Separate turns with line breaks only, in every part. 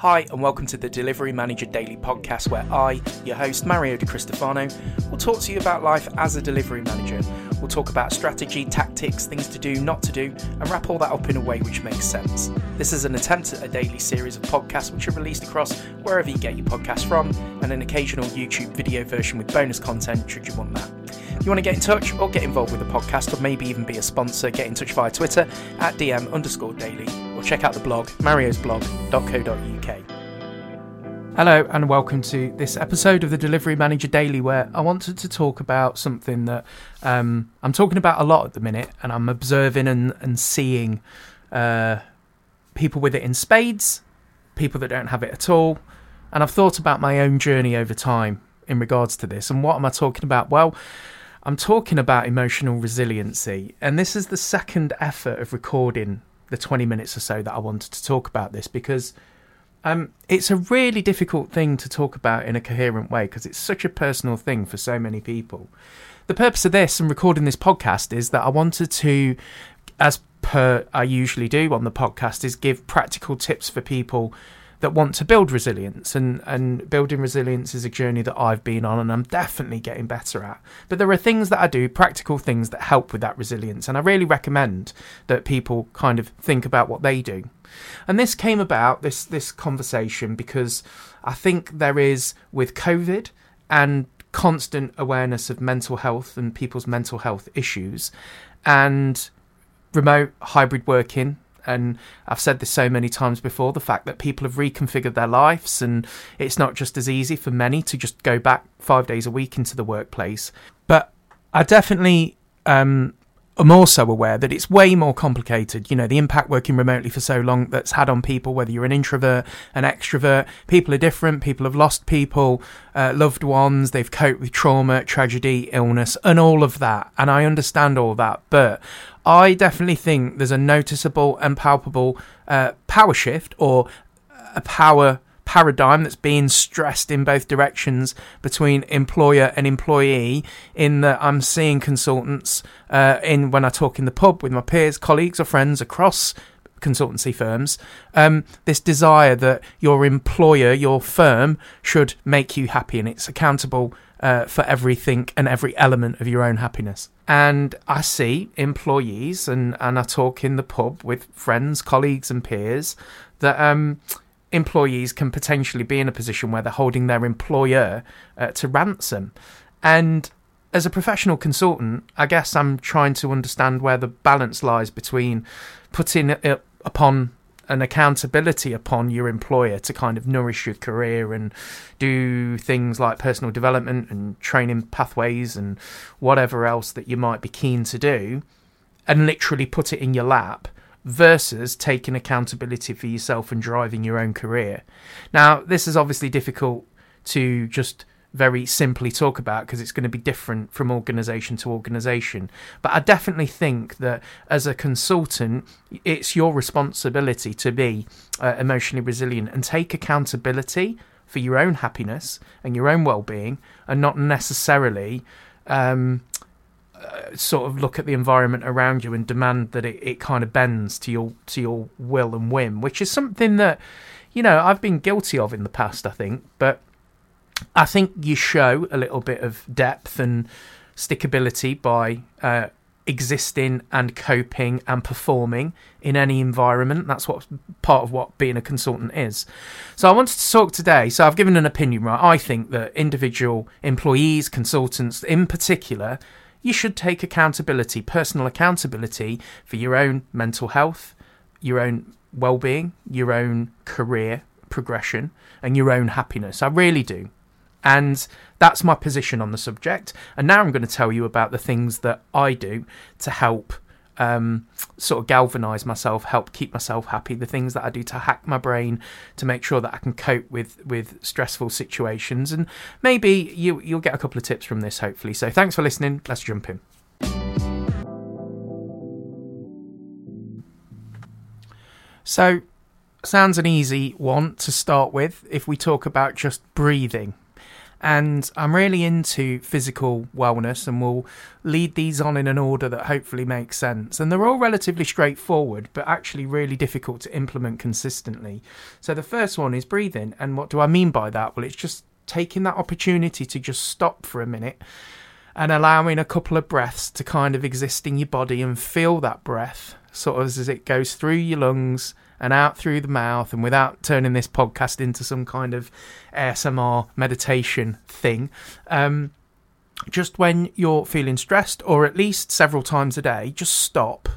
Hi, and welcome to the Delivery Manager Daily podcast, where I, your host, Mario De Cristofano, will talk to you about life as a delivery manager. We'll talk about strategy, tactics, things to do, not to do, and wrap all that up in a way which makes sense. This is an attempt at a daily series of podcasts which are released across wherever you get your podcasts from, and an occasional YouTube video version with bonus content should you want that. You want to get in touch or get involved with the podcast, or maybe even be a sponsor, get in touch via Twitter at DM underscore daily or check out the blog, mariosblog.co.uk. Hello, and welcome to this episode of the Delivery Manager Daily, where I wanted to talk about something that um, I'm talking about a lot at the minute, and I'm observing and, and seeing uh, people with it in spades, people that don't have it at all. And I've thought about my own journey over time in regards to this. And what am I talking about? Well, I'm talking about emotional resiliency. And this is the second effort of recording the 20 minutes or so that I wanted to talk about this because um, it's a really difficult thing to talk about in a coherent way because it's such a personal thing for so many people. The purpose of this and recording this podcast is that I wanted to, as per I usually do on the podcast, is give practical tips for people that want to build resilience and and building resilience is a journey that I've been on and I'm definitely getting better at. But there are things that I do practical things that help with that resilience and I really recommend that people kind of think about what they do. And this came about this this conversation because I think there is with covid and constant awareness of mental health and people's mental health issues and remote hybrid working and I've said this so many times before the fact that people have reconfigured their lives and it's not just as easy for many to just go back five days a week into the workplace. But I definitely um, am also aware that it's way more complicated. You know, the impact working remotely for so long that's had on people, whether you're an introvert, an extrovert, people are different. People have lost people, uh, loved ones, they've coped with trauma, tragedy, illness, and all of that. And I understand all that. But I definitely think there's a noticeable and palpable uh, power shift or a power paradigm that's being stressed in both directions between employer and employee in that I'm seeing consultants uh, in when I talk in the pub with my peers, colleagues or friends across consultancy firms, um, this desire that your employer, your firm, should make you happy and it's accountable uh, for everything and every element of your own happiness. And I see employees and, and I talk in the pub with friends, colleagues, and peers that um, employees can potentially be in a position where they're holding their employer uh, to ransom. And as a professional consultant, I guess I'm trying to understand where the balance lies between putting upon an accountability upon your employer to kind of nourish your career and do things like personal development and training pathways and whatever else that you might be keen to do and literally put it in your lap versus taking accountability for yourself and driving your own career. Now, this is obviously difficult to just very simply talk about because it's going to be different from organization to organization. But I definitely think that as a consultant, it's your responsibility to be uh, emotionally resilient and take accountability for your own happiness and your own well being and not necessarily. Um, uh, sort of look at the environment around you and demand that it, it kind of bends to your to your will and whim, which is something that you know I've been guilty of in the past. I think, but I think you show a little bit of depth and stickability by uh, existing and coping and performing in any environment. That's what part of what being a consultant is. So I wanted to talk today. So I've given an opinion, right? I think that individual employees, consultants in particular, you should take accountability, personal accountability for your own mental health, your own well being, your own career progression, and your own happiness. I really do. And that's my position on the subject. And now I'm going to tell you about the things that I do to help um, sort of galvanize myself, help keep myself happy. The things that I do to hack my brain to make sure that I can cope with with stressful situations, and maybe you you'll get a couple of tips from this. Hopefully, so thanks for listening. Let's jump in. So, sounds an easy one to start with if we talk about just breathing. And I'm really into physical wellness, and we'll lead these on in an order that hopefully makes sense. And they're all relatively straightforward, but actually really difficult to implement consistently. So the first one is breathing. And what do I mean by that? Well, it's just taking that opportunity to just stop for a minute and allowing a couple of breaths to kind of exist in your body and feel that breath sort of as it goes through your lungs and out through the mouth and without turning this podcast into some kind of ASMR meditation thing. Um, just when you're feeling stressed, or at least several times a day, just stop,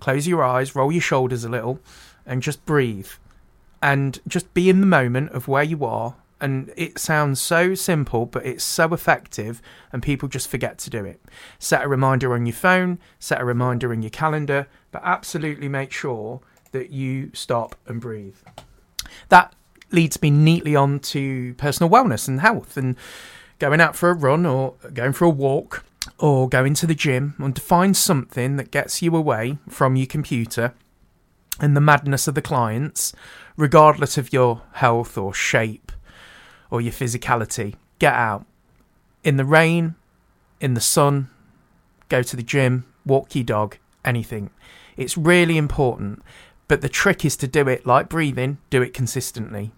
close your eyes, roll your shoulders a little, and just breathe. And just be in the moment of where you are. And it sounds so simple, but it's so effective, and people just forget to do it. Set a reminder on your phone, set a reminder in your calendar, but absolutely make sure that you stop and breathe. That leads me neatly on to personal wellness and health and going out for a run or going for a walk or going to the gym and to find something that gets you away from your computer and the madness of the clients, regardless of your health or shape or your physicality. Get out in the rain, in the sun, go to the gym, walk your dog, anything. It's really important but the trick is to do it like breathing, do it consistently.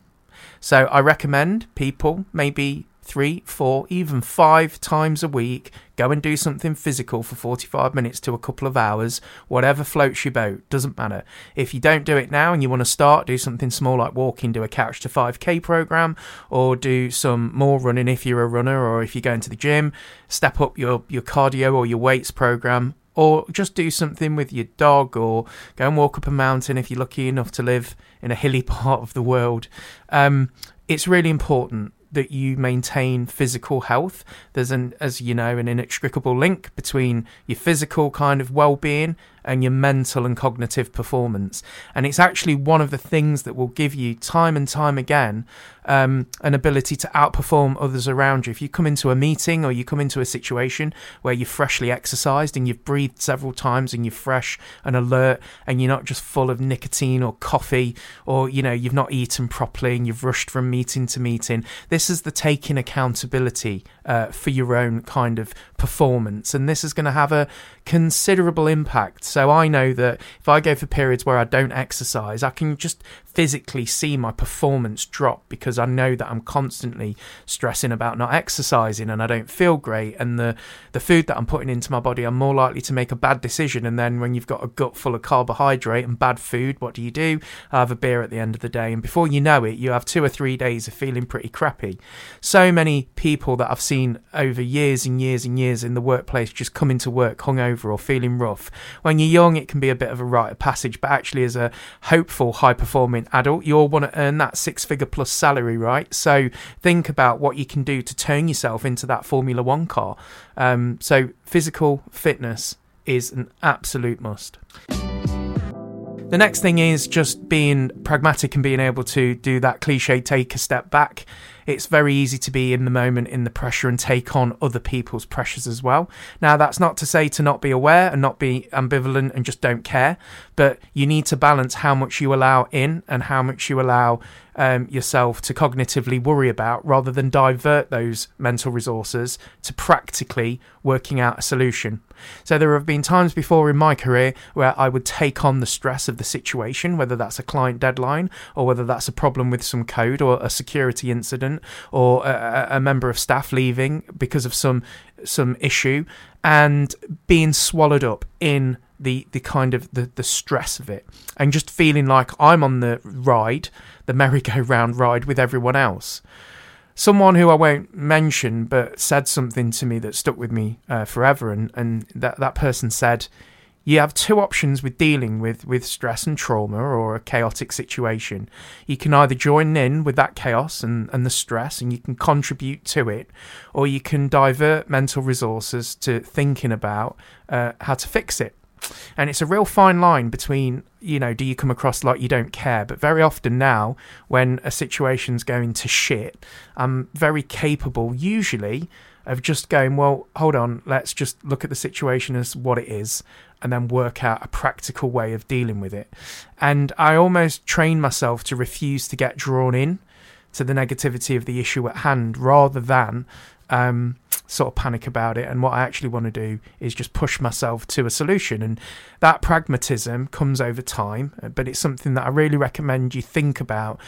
So I recommend people maybe three, four, even five times a week go and do something physical for 45 minutes to a couple of hours, whatever floats your boat, doesn't matter. If you don't do it now and you want to start, do something small like walking, do a couch to 5k program, or do some more running if you're a runner, or if you're going to the gym, step up your, your cardio or your weights program, or just do something with your dog or go and walk up a mountain if you're lucky enough to live in a hilly part of the world. Um, it's really important that you maintain physical health. There's an, as you know, an inextricable link between your physical kind of well-being and your mental and cognitive performance. And it's actually one of the things that will give you time and time again um, an ability to outperform others around you. If you come into a meeting or you come into a situation where you're freshly exercised and you've breathed several times and you're fresh and alert and you're not just full of nicotine or coffee or, you know, you've not eaten properly and you've rushed from meeting to meeting, this is the taking accountability uh, for your own kind of performance. And this is going to have a considerable impact. So I know that if I go for periods where I don't exercise, I can just physically see my performance drop because I know that I'm constantly stressing about not exercising and I don't feel great. And the the food that I'm putting into my body I'm more likely to make a bad decision. And then when you've got a gut full of carbohydrate and bad food what do you do? I have a beer at the end of the day. And before you know it you have 2 or 3 days of feeling pretty crappy. So many people that I've seen over years and years and years in the workplace just coming to work hungover or feeling rough. When young it can be a bit of a rite of passage but actually as a hopeful high performing adult, you all want to earn that six figure plus salary, right? So think about what you can do to turn yourself into that Formula One car. Um, so physical fitness is an absolute must. The next thing is just being pragmatic and being able to do that cliche take a step back it's very easy to be in the moment in the pressure and take on other people's pressures as well. Now, that's not to say to not be aware and not be ambivalent and just don't care, but you need to balance how much you allow in and how much you allow um, yourself to cognitively worry about rather than divert those mental resources to practically working out a solution. So there have been times before in my career where I would take on the stress of the situation, whether that's a client deadline or whether that's a problem with some code or a security incident or a, a member of staff leaving because of some some issue and being swallowed up in the the kind of the, the stress of it and just feeling like I'm on the ride, the merry-go-round ride with everyone else. Someone who I won't mention but said something to me that stuck with me uh, forever, and, and that, that person said, you have two options with dealing with, with stress and trauma or a chaotic situation. You can either join in with that chaos and, and the stress and you can contribute to it, or you can divert mental resources to thinking about uh, how to fix it. And it's a real fine line between, you know, do you come across like you don't care? But very often now, when a situation's going to shit, I'm very capable, usually, of just going, well, hold on, let's just look at the situation as what it is and then work out a practical way of dealing with it. And I almost train myself to refuse to get drawn in to the negativity of the issue at hand rather than um, sort of panic about it. And what I actually want to do is just push myself to a solution. And that pragmatism comes over time, but it's something that I really recommend you think about.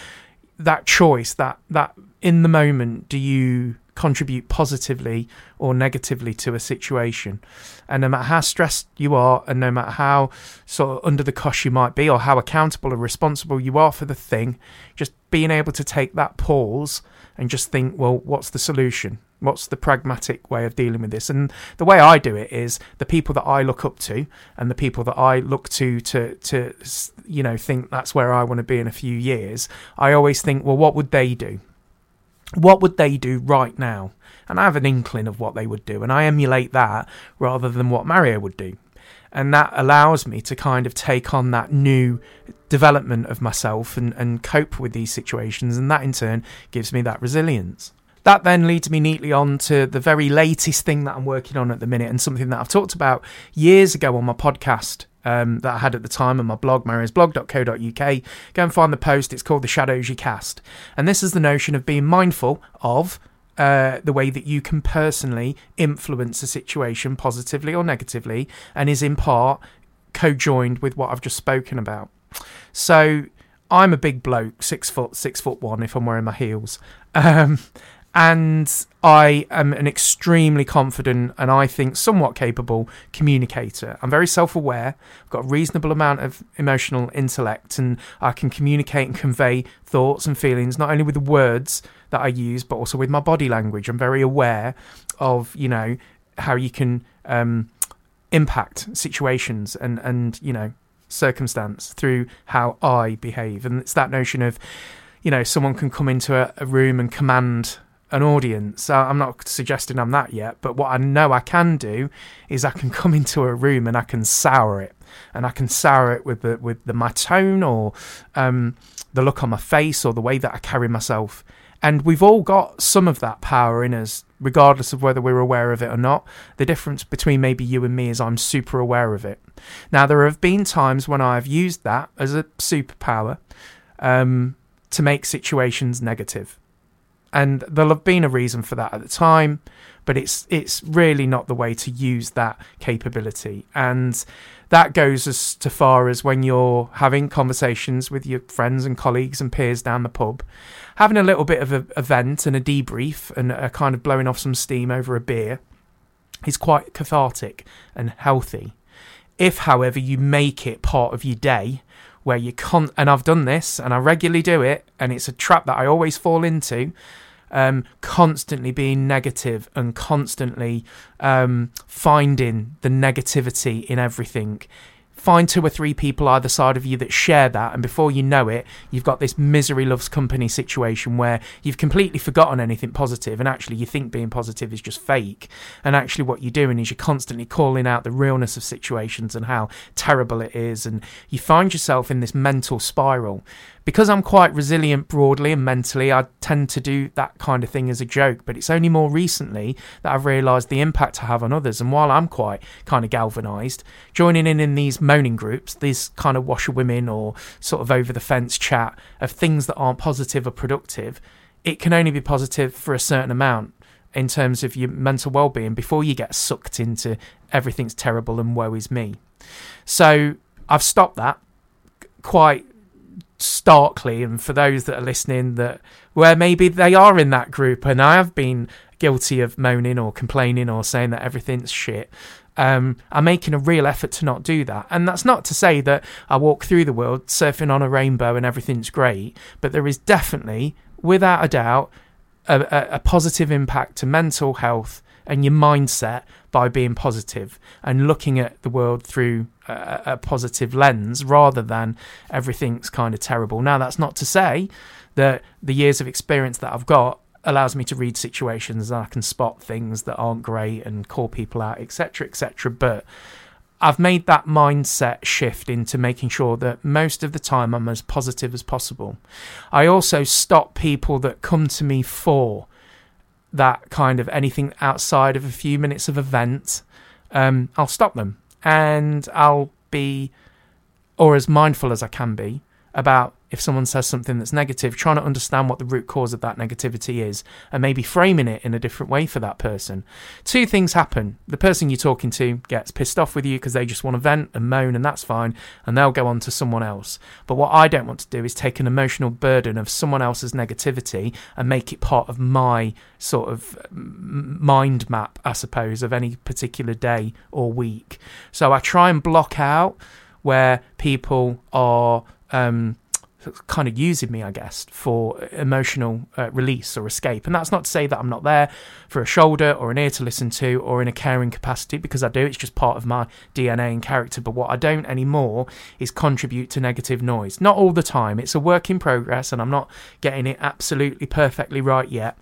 That choice, that that in the moment, do you contribute positively or negatively to a situation. And no matter how stressed you are, and no matter how sort of under the cosh you might be, or how accountable or responsible you are for the thing, just being able to take that pause and just think, well, what's the solution? What's the pragmatic way of dealing with this? And the way I do it is the people that I look up to and the people that I look to to to you know think that's where I want to be in a few years. I always think, well, what would they do? What would they do right now? And I have an inkling of what they would do, and I emulate that rather than what Mario would do. And that allows me to kind of take on that new development of myself and, and cope with these situations, and that in turn gives me that resilience. That then leads me neatly on to the very latest thing that I'm working on at the minute, and something that I've talked about years ago on my podcast um, that I had at the time on my blog, mariosblog.co.uk. Go and find the post. It's called The Shadows You Cast. And this is the notion of being mindful of uh, the way that you can personally influence a situation positively or negatively, and is in part co-joined with what I've just spoken about. So I'm a big bloke, six foot, six foot one, if I'm wearing my heels, um, and I am an extremely confident and I think somewhat capable communicator. I'm very self aware, I've got a reasonable amount of emotional intellect, and I can communicate and convey thoughts and feelings not only with the words that I use, but also with my body language. I'm very aware of, you know, how you can um, impact situations and, and, you know, circumstance through how I behave. And it's that notion of, you know, someone can come into a, a room and command an audience. I'm not suggesting I'm that yet, but what I know I can do is I can come into a room and I can sour it, and I can sour it with the with the my tone or um, the look on my face or the way that I carry myself. And we've all got some of that power in us, regardless of whether we're aware of it or not. The difference between maybe you and me is I'm super aware of it. Now, there have been times when I've used that as a superpower um, to make situations negative and there'll have been a reason for that at the time but it's it's really not the way to use that capability. And that goes as to far as when you're having conversations with your friends and colleagues and peers down the pub having a little bit of a event and a debrief and a kind of blowing off some steam over a beer is quite cathartic and healthy. If however you make it part of your day where you can't, and I've done this and I regularly do it and it's a trap that I always fall into um, constantly being negative and constantly um, finding the negativity in everything find two or three people either side of you that share that and before you know it you've got this misery loves company situation where you've completely forgotten anything positive and actually you think being positive is just fake. And actually what you're doing is you're constantly calling out the realness of situations and how terrible it is and you find yourself in this mental spiral because I'm quite resilient broadly and mentally, I tend to do that kind of thing as a joke. But it's only more recently that I've realised the impact I have on others. And while I'm quite kind of galvanised, joining in in these moaning groups, these kind of washerwomen or sort of over the fence chat of things that aren't positive or productive, it can only be positive for a certain amount in terms of your mental well-being before you get sucked into everything's terrible and woe is me. So I've stopped that quite starkly and for those that are listening that where maybe they are in that group and I have been guilty of moaning or complaining or saying that everything's shit um, I'm making a real effort to not do that. And that's not to say that I walk through the world surfing on a rainbow and everything's great, but there is definitely, without a doubt, a, a, a positive impact to mental health and your mindset by being positive and looking at the world through a, a positive lens rather than everything's kind of terrible. Now, that's not to say that the years of experience that I've got allows me to read situations and I can spot things that aren't great and call people out, etc., etc. But I've made that mindset shift into making sure that most of the time I'm as positive as possible. I also stop people that come to me for that kind of anything outside of a few minutes of event. Um, I'll stop them and I'll be, or as mindful as I can be, about if someone says something that's negative, trying to understand what the root cause of that negativity is and maybe framing it in a different way for that person. Two things happen. The person you're talking to gets pissed off with you because they just want to vent and moan, and that's fine, and they'll go on to someone else. But what I don't want to do is take an emotional burden of someone else's negativity and make it part of my sort of mind map, I suppose, of any particular day or week. So I try and block out where people are. Um, kind of using me, I guess, for emotional uh, release or escape. And that's not to say that I'm not there for a shoulder or an ear to listen to or in a caring capacity because I do. It's just part of my DNA and character. But what I don't anymore is contribute to negative noise. Not all the time. It's a work in progress and I'm not getting it absolutely perfectly right yet.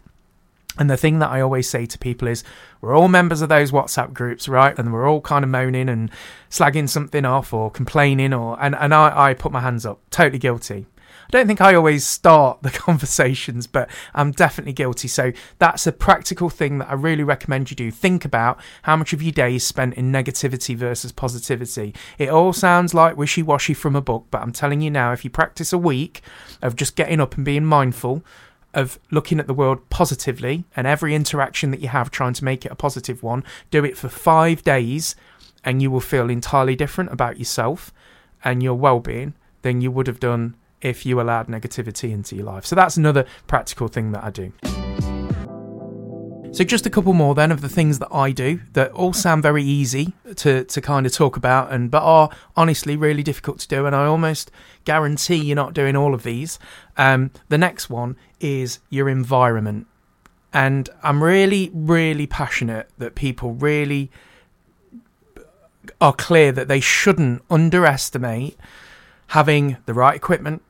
And the thing that I always say to people is, we're all members of those WhatsApp groups, right? And we're all kind of moaning and slagging something off or complaining, or and and I, I put my hands up, totally guilty. I don't think I always start the conversations, but I'm definitely guilty. So that's a practical thing that I really recommend you do. Think about how much of your day is spent in negativity versus positivity. It all sounds like wishy washy from a book, but I'm telling you now, if you practice a week of just getting up and being mindful, of looking at the world positively and every interaction that you have trying to make it a positive one, do it for five days and you will feel entirely different about yourself and your well being than you would have done if you allowed negativity into your life. So that's another practical thing that I do. So just a couple more then of the things that I do that all sound very easy to to kind of talk about and but are honestly really difficult to do and I almost guarantee you're not doing all of these. Um, the next one is your environment. And I'm really really passionate that people really are clear that they shouldn't underestimate having the right equipment,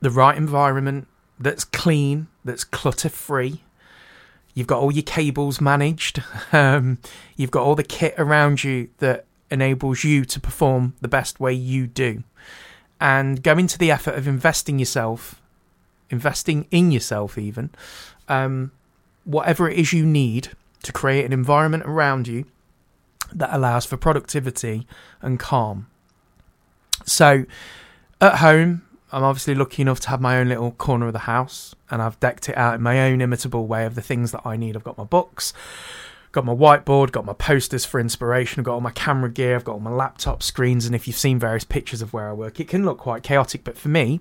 the right environment that's clean, that's clutter free. You've got all your cables managed. Um, you've got all the kit around you that enables you to perform the best way you do. And go into the effort of investing yourself, investing in yourself, even, um, whatever it is you need to create an environment around you that allows for productivity and calm. So, at home, I'm obviously lucky enough to have my own little corner of the house, and I've decked it out in my own imitable way of the things that I need. I've got my books, got my whiteboard, got my posters for inspiration, I've got all my camera gear, I've got all my laptop screens, and if you've seen various pictures of where I work, it can look quite chaotic, but for me,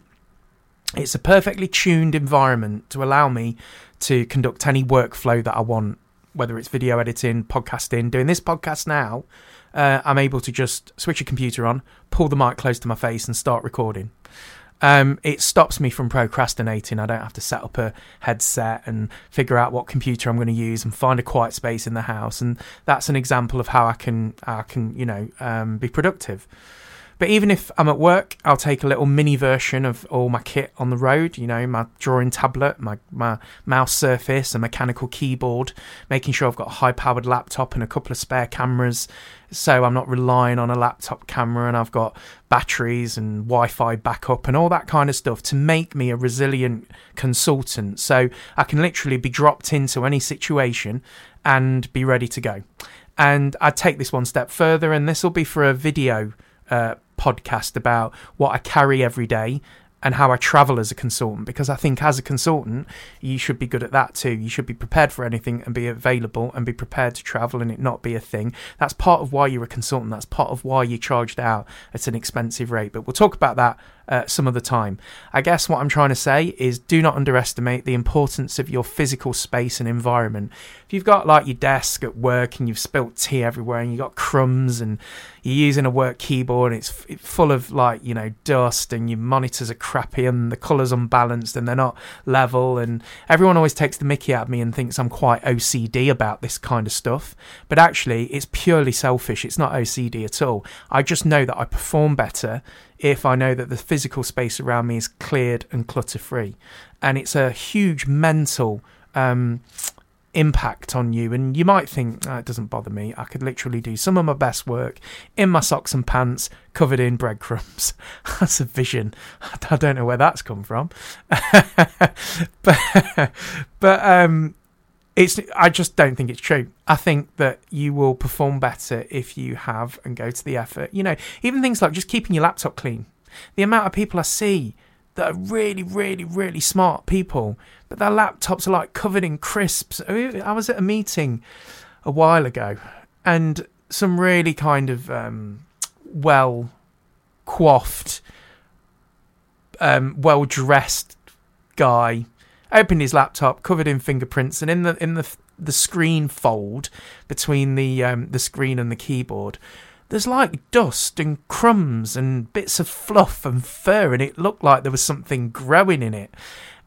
it's a perfectly tuned environment to allow me to conduct any workflow that I want, whether it's video editing, podcasting, doing this podcast now. Uh, I'm able to just switch a computer on, pull the mic close to my face, and start recording. Um, it stops me from procrastinating. I don't have to set up a headset and figure out what computer I'm going to use and find a quiet space in the house. And that's an example of how I can, I can, you know, um, be productive. But even if I'm at work, I'll take a little mini version of all my kit on the road, you know, my drawing tablet, my, my mouse surface, a mechanical keyboard, making sure I've got a high powered laptop and a couple of spare cameras. So I'm not relying on a laptop camera and I've got batteries and Wi Fi backup and all that kind of stuff to make me a resilient consultant. So I can literally be dropped into any situation and be ready to go. And I'd take this one step further, and this will be for a video uh, podcast about what I carry every day and how I travel as a consultant because I think as a consultant you should be good at that too. You should be prepared for anything and be available and be prepared to travel and it not be a thing. That's part of why you're a consultant. That's part of why you're charged out at an expensive rate. But we'll talk about that uh, some of the time. I guess what I'm trying to say is do not underestimate the importance of your physical space and environment. If you've got like your desk at work and you've spilt tea everywhere and you've got crumbs and you're using a work keyboard and it's full of like, you know, dust and your monitors are crappy and the colours unbalanced and they're not level and everyone always takes the mickey out of me and thinks I'm quite OCD about this kind of stuff. But actually, it's purely selfish. It's not OCD at all. I just know that I perform better if I know that the physical space around me is cleared and clutter free. And it's a huge mental um, impact on you. And you might think, oh, it doesn't bother me. I could literally do some of my best work in my socks and pants covered in breadcrumbs. that's a vision. I don't know where that's come from. but, but um, it's I just don't think it's true. I think that you will perform better if you have and go to the effort. You know, even things like just keeping your laptop clean. The amount of people I see that are really, really, really smart people, but their laptops are like covered in crisps. I was at a meeting a while ago, and some really kind of um, well coiffed, um, well dressed guy opened his laptop, covered in fingerprints, and in the in the the screen fold between the um, the screen and the keyboard, there's like dust and crumbs and bits of fluff and fur, and it looked like there was something growing in it.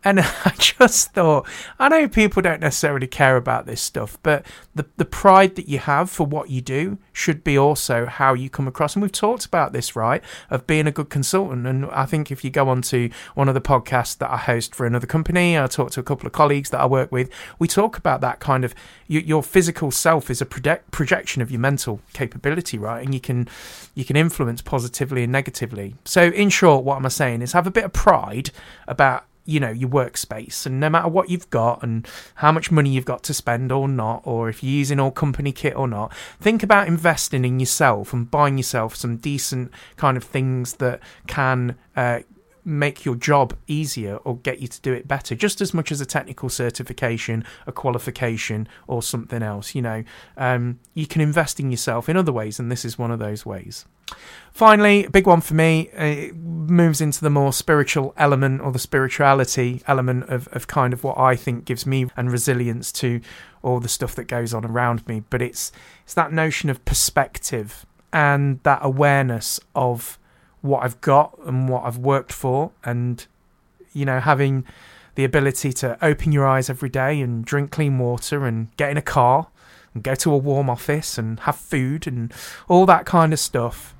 And I just thought, I know people don't necessarily care about this stuff, but the, the pride that you have for what you do should be also how you come across. And we've talked about this, right, of being a good consultant. And I think if you go on to one of the podcasts that I host for another company, I talk to a couple of colleagues that I work with, we talk about that kind of you, your physical self is a project, projection of your mental capability, right? And you can you can influence positively and negatively. So, in short, what am I saying is have a bit of pride about you know your workspace and no matter what you've got and how much money you've got to spend or not or if you're using all company kit or not think about investing in yourself and buying yourself some decent kind of things that can uh, make your job easier or get you to do it better, just as much as a technical certification, a qualification, or something else. You know, um, you can invest in yourself in other ways, and this is one of those ways. Finally, big one for me, it moves into the more spiritual element or the spirituality element of, of kind of what I think gives me and resilience to all the stuff that goes on around me. But it's it's that notion of perspective and that awareness of what I've got and what I've worked for, and you know, having the ability to open your eyes every day and drink clean water and get in a car and go to a warm office and have food and all that kind of stuff.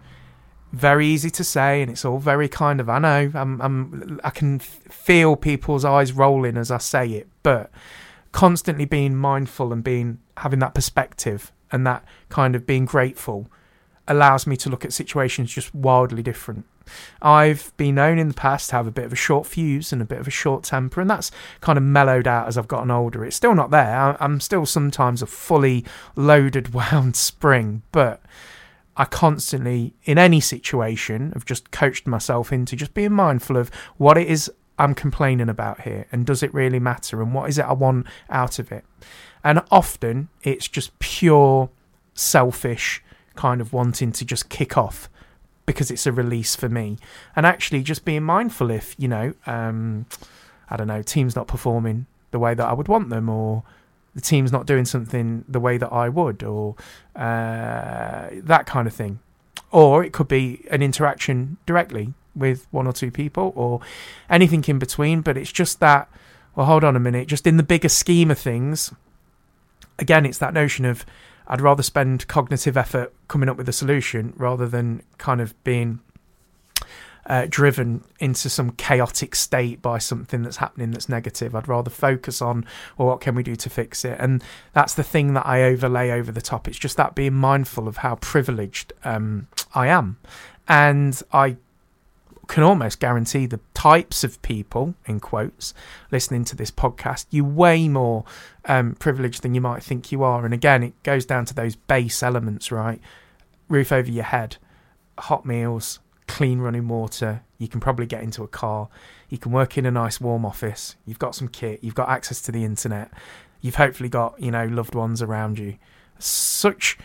Very easy to say, and it's all very kind of. I know I'm, I'm I can feel people's eyes rolling as I say it, but constantly being mindful and being having that perspective and that kind of being grateful allows me to look at situations just wildly different. I've been known in the past to have a bit of a short fuse and a bit of a short temper, and that's kind of mellowed out as I've gotten older. It's still not there. I'm still sometimes a fully loaded, wound spring, but I constantly, in any situation, have just coached myself into just being mindful of what it is I'm complaining about here, and does it really matter, and what is it I want out of it. And often it's just pure selfish kind of wanting to just kick off because it's a release for me. And actually just being mindful if you know um, i don't know team's not performing the way that i would want them or the team's not doing something the way that i would or uh, that kind of thing. Or it could be an interaction directly with one or two people or anything in between but it's just that well hold on a minute just in the bigger scheme of things again it's that notion of I'd rather spend cognitive effort coming up with a solution rather than kind of being uh, driven into some chaotic state by something that's happening that's negative. I'd rather focus on, well, what can we do to fix it? And that's the thing that I overlay over the top. It's just that being mindful of how privileged um, I am. And I can almost guarantee the types of people, in quotes, listening to this podcast, you way more um, privileged than you might think you are. And again, it goes down to those base elements, right? Roof over your head, hot meals, clean running water. You can probably get into a car. You can work in a nice warm office. You've got some kit. You've got access to the internet. You've hopefully got, you know, loved ones around you. Such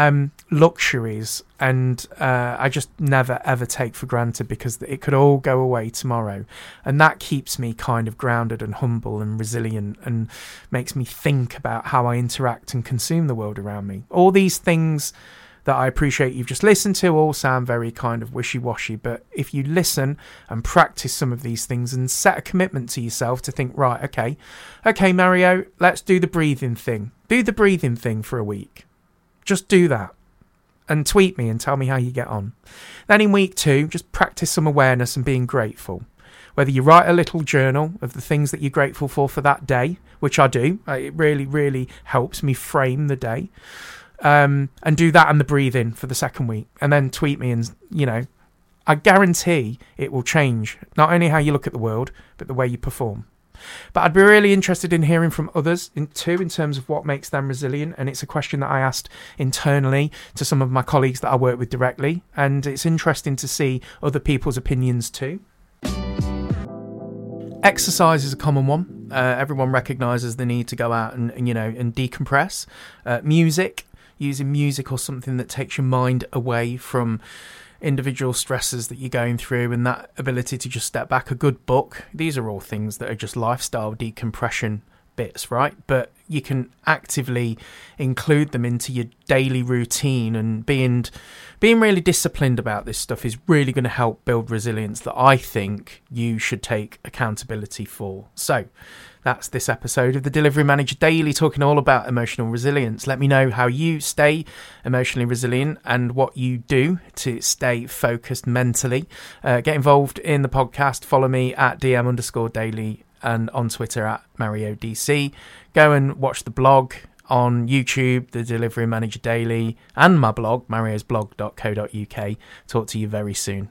um, luxuries, and uh, I just never ever take for granted because it could all go away tomorrow, and that keeps me kind of grounded and humble and resilient, and makes me think about how I interact and consume the world around me. All these things that I appreciate you've just listened to all sound very kind of wishy washy, but if you listen and practice some of these things and set a commitment to yourself to think, right, okay, okay, Mario, let's do the breathing thing. Do the breathing thing for a week. Just do that and tweet me and tell me how you get on. Then in week two, just practice some awareness and being grateful. Whether you write a little journal of the things that you're grateful for for that day, which I do, it really, really helps me frame the day. Um, and do that and the breathing for the second week. And then tweet me and, you know, I guarantee it will change not only how you look at the world, but the way you perform. But I'd be really interested in hearing from others in too in terms of what makes them resilient. And it's a question that I asked internally to some of my colleagues that I work with directly. And it's interesting to see other people's opinions too. exercise is a common one. Uh, everyone recognizes the need to go out and, and you know and decompress. Uh, music, using music or something that takes your mind away from individual stresses that you're going through and that ability to just step back. A good book these are all things that are just lifestyle decompression bits, right? But you can actively include them into your daily routine and being being really disciplined about this stuff is really going to help build resilience that I think you should take accountability for. So, that's this episode of the Delivery Manager Daily, talking all about emotional resilience. Let me know how you stay emotionally resilient and what you do to stay focused mentally. Uh, get involved in the podcast. Follow me at DM underscore daily and on Twitter at Mario DC. Go and watch the blog on YouTube, the Delivery Manager Daily, and my blog, mariosblog.co.uk. Talk to you very soon.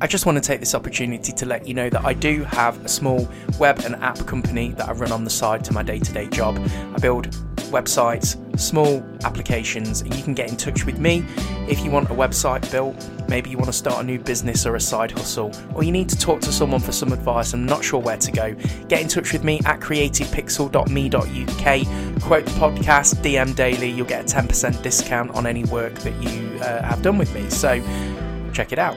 I just want to take this opportunity to let you know that I do have a small web and app company that I run on the side to my day to day job. I build websites, small applications, and you can get in touch with me if you want a website built. Maybe you want to start a new business or a side hustle, or you need to talk to someone for some advice and not sure where to go. Get in touch with me at creativepixel.me.uk. Quote the podcast, DM daily, you'll get a 10% discount on any work that you uh, have done with me. So check it out.